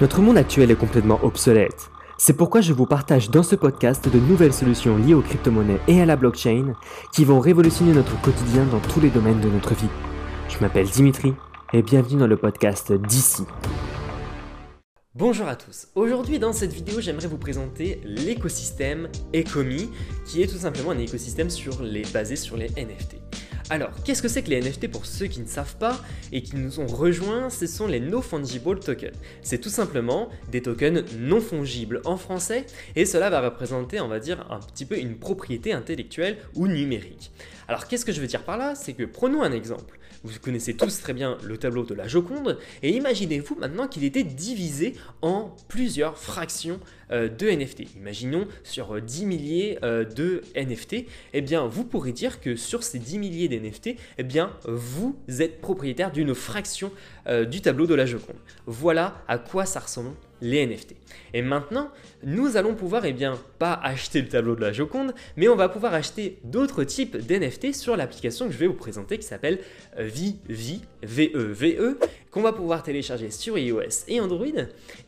Notre monde actuel est complètement obsolète. C'est pourquoi je vous partage dans ce podcast de nouvelles solutions liées aux crypto-monnaies et à la blockchain qui vont révolutionner notre quotidien dans tous les domaines de notre vie. Je m'appelle Dimitri et bienvenue dans le podcast d'ici. Bonjour à tous, aujourd'hui dans cette vidéo j'aimerais vous présenter l'écosystème Ecomi qui est tout simplement un écosystème sur les, basé sur les NFT. Alors, qu'est-ce que c'est que les NFT pour ceux qui ne savent pas et qui nous ont rejoints Ce sont les No Fungible Tokens. C'est tout simplement des tokens non fongibles en français et cela va représenter, on va dire, un petit peu une propriété intellectuelle ou numérique. Alors, qu'est-ce que je veux dire par là? C'est que prenons un exemple. Vous connaissez tous très bien le tableau de la Joconde et imaginez-vous maintenant qu'il était divisé en plusieurs fractions euh, de NFT. Imaginons sur 10 milliers euh, de NFT, eh bien vous pourrez dire que sur ces 10 milliers d'NFT, eh bien vous êtes propriétaire d'une fraction euh, du tableau de la Joconde. Voilà à quoi ça ressemble les NFT. Et maintenant, nous allons pouvoir, eh bien, pas acheter le tableau de la Joconde, mais on va pouvoir acheter d'autres types d'NFT sur l'application que je vais vous présenter qui s'appelle Vivi, V-E-V-E, qu'on va pouvoir télécharger sur iOS et Android.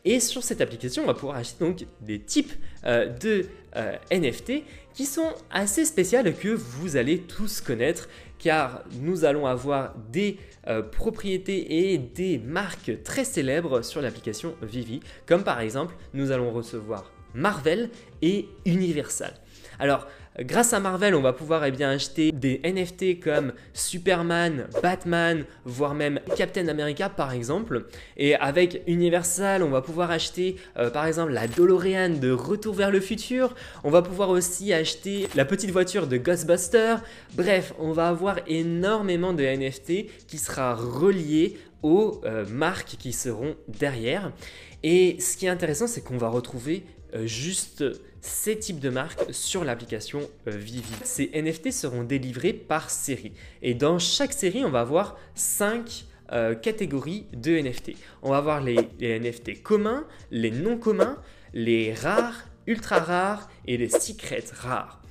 Et sur cette application, on va pouvoir acheter donc des types euh, de euh, NFT qui sont assez spéciales que vous allez tous connaître car nous allons avoir des euh, propriétés et des marques très célèbres sur l'application Vivi, comme par exemple nous allons recevoir Marvel et Universal. Alors, grâce à Marvel, on va pouvoir eh acheter des NFT comme Superman, Batman, voire même Captain America par exemple. Et avec Universal, on va pouvoir acheter euh, par exemple la DeLorean de Retour vers le futur. On va pouvoir aussi acheter la petite voiture de Ghostbusters. Bref, on va avoir énormément de NFT qui sera relié aux euh, marques qui seront derrière. Et ce qui est intéressant, c'est qu'on va retrouver juste ces types de marques sur l'application euh, Vivi. Ces NFT seront délivrés par série. Et dans chaque série, on va avoir 5 euh, catégories de NFT. On va avoir les, NFT communs, les non communs, les rares, ultra rares et les secrets rares.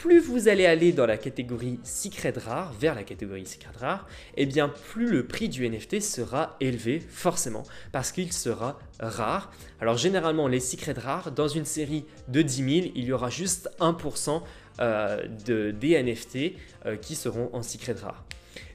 Plus vous allez aller dans la catégorie secret rare, vers la catégorie secret rare, et eh bien plus le prix du NFT sera élevé, forcément, parce qu'il sera rare. Alors généralement, les secrets rares, dans une série de 10 000, il y aura juste 1% euh, de, des NFT euh, qui seront en secret rare.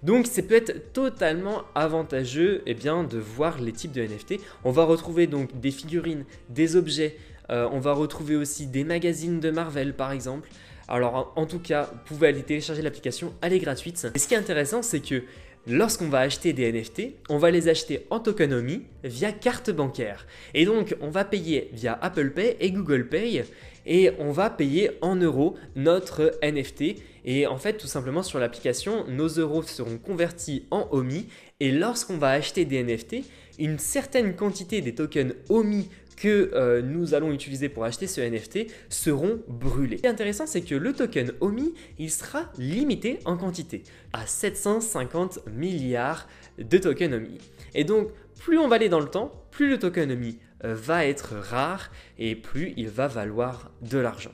Donc ça peut être totalement avantageux eh bien, de voir les types de NFT. On va retrouver donc des figurines, des objets, euh, on va retrouver aussi des magazines de Marvel par exemple. Alors en, tout cas, vous pouvez aller télécharger l'application, elle est gratuite. Et ce qui est intéressant, c'est que lorsqu'on va acheter des NFT, on va les acheter en tokenomie via carte bancaire. Et donc, on va payer via Apple Pay et Google Pay et on va payer en euros notre NFT. Et en fait, tout simplement sur l'application, nos euros seront convertis en OMI. Et lorsqu'on va acheter des NFT, une certaine quantité des tokens OMI que euh, nous allons utiliser pour acheter ce NFT seront brûlés. Ce qui est intéressant, c'est que le token OMI, il sera limité en quantité à 750 milliards de tokens OMI. Et donc, plus on va aller dans le temps, plus le token OMI euh, va être rare et plus il va valoir de l'argent.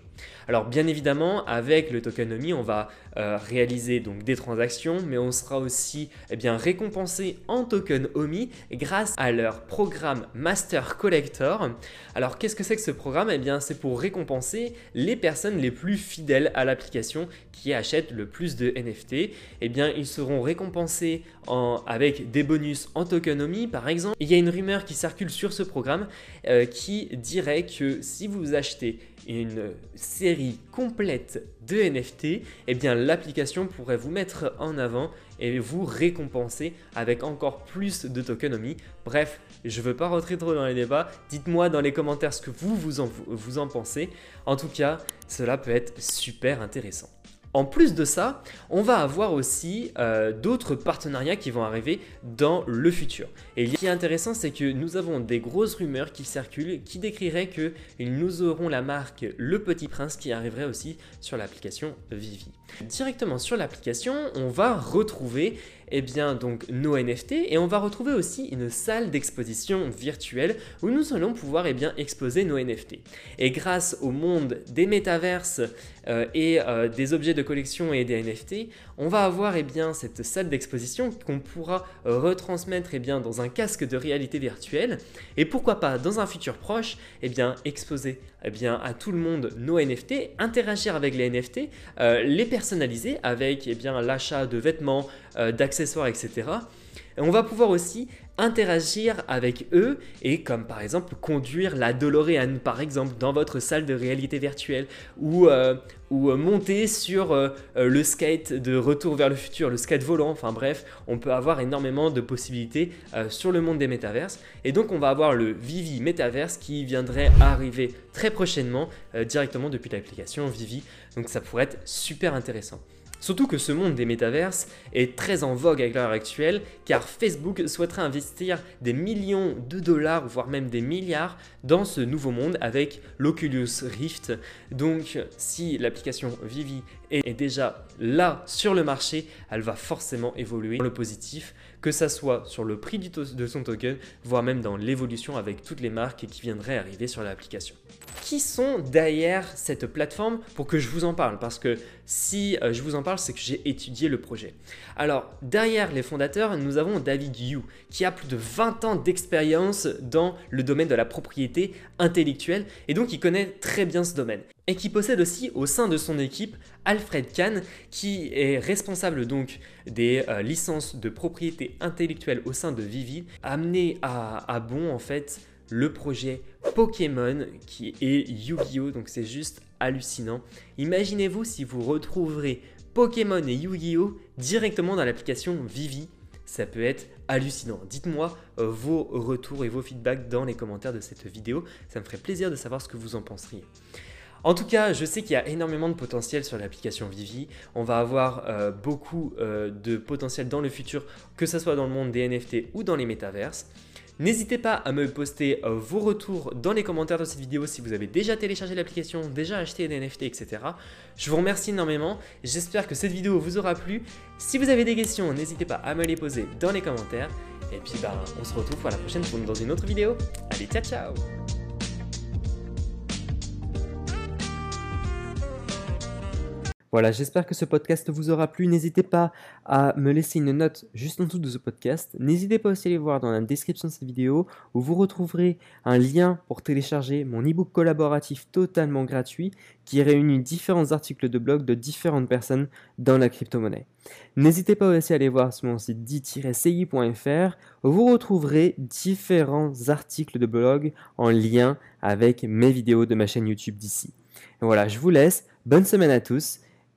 Alors bien évidemment, avec le tokenomie, on va euh, réaliser des transactions, mais on sera aussi eh récompensé en token OMI grâce à leur programme Master Collector. Alors qu'est-ce que c'est que ce programme? Eh bien c'est pour récompenser les personnes les plus fidèles à l'application qui achètent le plus de NFT. Eh bien ils seront récompensés en, avec des bonus en tokenomie par exemple. Il y a une rumeur qui circule sur ce programme euh, qui dirait que si vous achetez une série complète de NFT, eh bien l'application pourrait vous mettre en avant et vous récompenser avec encore plus de tokenomie. Bref, je ne veux pas rentrer trop dans les débats. Dites-moi dans les commentaires ce que vous, vous en, vous en pensez. En tout cas, cela peut être super intéressant. En plus de ça, on va avoir aussi euh, d'autres partenariats qui vont arriver dans le futur. Et ce qui est intéressant, c'est que nous avons des grosses rumeurs qui circulent qui décriraient que nous aurons la marque Le Petit Prince qui arriverait aussi sur l'application Vivi. Directement sur l'application, on va retrouver eh bien, donc, nos NFT et on va retrouver aussi une salle d'exposition virtuelle où nous allons pouvoir eh bien, exposer nos NFT. Et grâce au monde des métaverses euh, et euh, des objets de collection et des NFT, on va avoir eh bien, cette salle d'exposition qu'on pourra retransmettre eh bien, dans un casque de réalité virtuelle et pourquoi pas dans un futur proche eh bien, exposer eh bien, à tout le monde nos NFT, interagir avec les NFT, euh, les personnaliser avec eh bien, l'achat de vêtements, d'accessoires, etc. Et on va pouvoir aussi interagir avec eux et comme par exemple conduire la DeLorean par exemple dans votre salle de réalité virtuelle ou, euh, euh, monter sur euh, le skate de retour vers le futur, le skate volant, enfin bref, on peut avoir énormément de possibilités sur le monde des métaverses et donc on va avoir le Vivi Metaverse qui viendrait arriver très prochainement directement depuis l'application Vivi donc ça pourrait être super intéressant. Surtout que ce monde des métaverses est très en vogue avec l'heure actuelle, car Facebook souhaiterait investir des millions de dollars, voire même des milliards, dans ce nouveau monde avec l'Oculus Rift. Donc si l'application Vivi est déjà là sur le marché, elle va forcément évoluer dans le positif, que ça soit sur le prix de son token, voire même dans l'évolution avec toutes les marques qui viendraient arriver sur l'application. Qui sont derrière cette plateforme? Pour que je vous en parle Parce que si euh, je vous en parle, c'est que j'ai étudié le projet. Alors, derrière les fondateurs, nous avons David Yu, qui a plus de 20 ans d'expérience dans le domaine de la propriété intellectuelle, et donc il connaît très bien ce domaine et qui possède aussi au sein de son équipe Alfred Kahn, qui est responsable donc des euh, licences de propriété intellectuelle au sein de Vivi, amené à, bon en fait le projet Pokémon qui est Yu-Gi-Oh! Donc c'est juste hallucinant. Imaginez-vous si vous retrouverez Pokémon et Yu-Gi-Oh! directement dans l'application Vivi. Ça peut être hallucinant. Dites-moi euh, vos retours et vos feedbacks dans les commentaires de cette vidéo. Ça me ferait plaisir de savoir ce que vous en penseriez. En tout cas, je sais qu'il y a énormément de potentiel sur l'application Vivi. On va avoir euh, beaucoup euh, de potentiel dans le futur, que ce soit dans le monde des NFT ou dans les métaverses. N'hésitez pas à me poster euh, vos retours dans les commentaires de cette vidéo si vous avez déjà téléchargé l'application, déjà acheté des NFT, etc. Je vous remercie énormément. J'espère que cette vidéo vous aura plu. Si vous avez des questions, n'hésitez pas à me les poser dans les commentaires. Et puis, bah, on se retrouve pour la prochaine fois dans une autre vidéo. Allez, ciao, ciao Voilà, j'espère que ce podcast vous aura plu. N'hésitez pas à me laisser une note juste en dessous de ce podcast. N'hésitez pas aussi à aller voir dans la description de cette vidéo où vous retrouverez un lien pour télécharger mon e-book collaboratif totalement gratuit qui réunit différents articles de blog de différentes personnes dans la crypto-monnaie. N'hésitez pas aussi à aller voir sur mon site dit-ci.fr où vous retrouverez différents articles de blog en lien avec mes vidéos de ma chaîne YouTube d'ici. Voilà, je vous laisse. Bonne semaine à tous